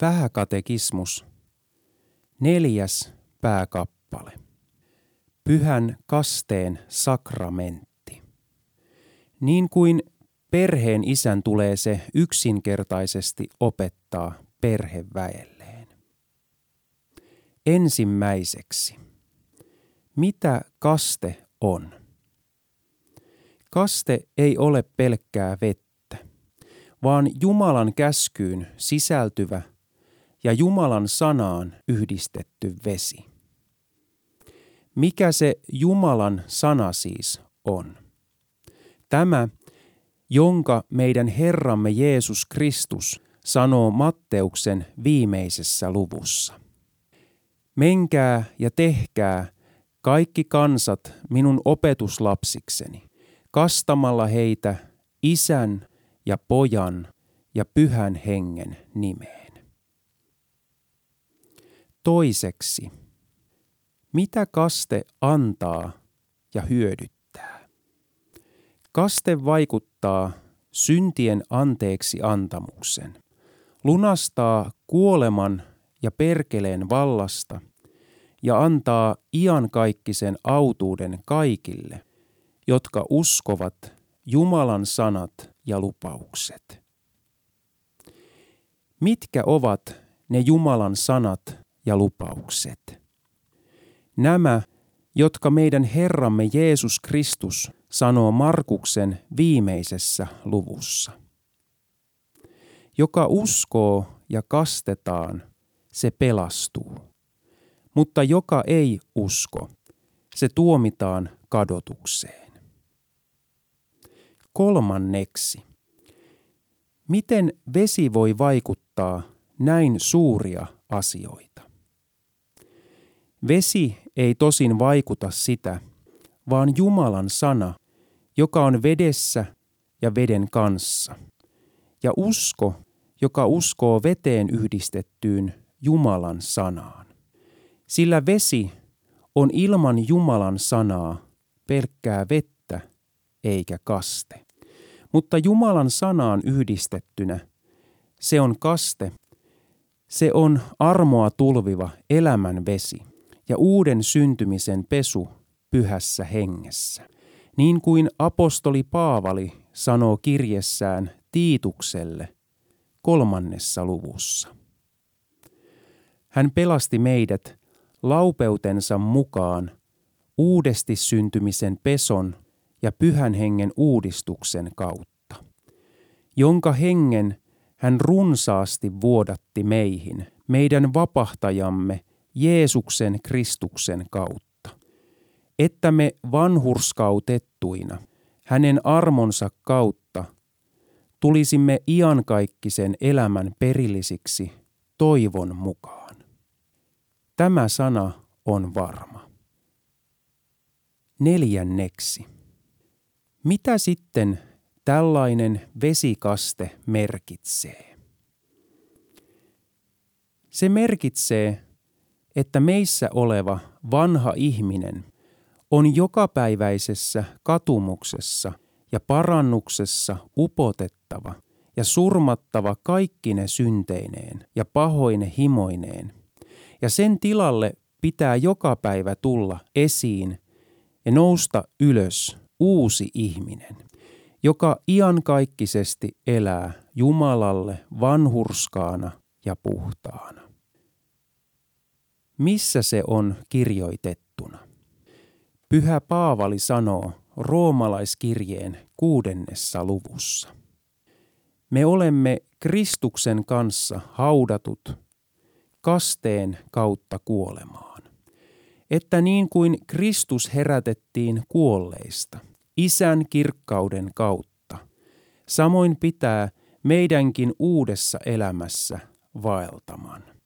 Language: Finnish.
Vähäkatekismus, neljäs pääkappale. Pyhän kasteen sakramentti. Niin kuin perheen isän tulee se yksinkertaisesti opettaa perheväelleen. Ensimmäiseksi, mitä kaste on? Kaste ei ole pelkkää vettä, vaan Jumalan käskyyn sisältyvä ja Jumalan sanaan yhdistetty vesi. Mikä se Jumalan sana siis on? Tämä, jonka meidän Herramme Jeesus Kristus sanoo Matteuksen viimeisessä luvussa. Menkää ja tehkää kaikki kansat minun opetuslapsikseni, kastamalla heitä isän ja pojan ja pyhän hengen nimeen. Toiseksi, mitä kaste antaa ja hyödyttää? Kaste vaikuttaa syntien anteeksi antamuksen, lunastaa kuoleman ja perkeleen vallasta ja antaa iankaikkisen autuuden kaikille, jotka uskovat Jumalan sanat ja lupaukset. Mitkä ovat ne Jumalan sanat ja lupaukset? Nämä, jotka meidän Herramme Jeesus Kristus sanoo Markuksen viimeisessä luvussa. Joka uskoo ja kastetaan, se pelastuu. Mutta joka ei usko, se tuomitaan kadotukseen. Kolmanneksi. Miten vesi voi vaikuttaa näin suuria asioita? Vesi ei tosin vaikuta sitä, vaan Jumalan sana, joka on vedessä ja veden kanssa. Ja usko, joka uskoo veteen yhdistettyyn Jumalan sanaan. Sillä vesi on ilman Jumalan sanaa pelkkää vettä eikä kaste. Mutta Jumalan sanaan yhdistettynä se on kaste, se on armoa tulviva elämän vesi ja uuden syntymisen pesu pyhässä hengessä. Niin kuin apostoli Paavali sanoo kirjessään Tiitukselle kolmannessa luvussa. Hän pelasti meidät laupeutensa mukaan uudesti syntymisen peson ja pyhän hengen uudistuksen kautta, jonka hengen hän runsaasti vuodatti meihin, meidän vapahtajamme Jeesuksen Kristuksen kautta, että me vanhurskautettuina hänen armonsa kautta tulisimme iankaikkisen elämän perillisiksi toivon mukaan. Tämä sana on varma. Neljänneksi. Mitä sitten tällainen vesikaste merkitsee? Se merkitsee, että meissä oleva vanha ihminen on jokapäiväisessä katumuksessa ja parannuksessa upotettava ja surmattava kaikkine synteineen ja pahoine himoineen. Ja sen tilalle pitää joka päivä tulla esiin ja nousta ylös uusi ihminen, joka iankaikkisesti elää Jumalalle vanhurskaana ja puhtaana missä se on kirjoitettuna. Pyhä Paavali sanoo roomalaiskirjeen kuudennessa luvussa. Me olemme Kristuksen kanssa haudatut kasteen kautta kuolemaan. Että niin kuin Kristus herätettiin kuolleista, isän kirkkauden kautta, samoin pitää meidänkin uudessa elämässä vaeltamaan.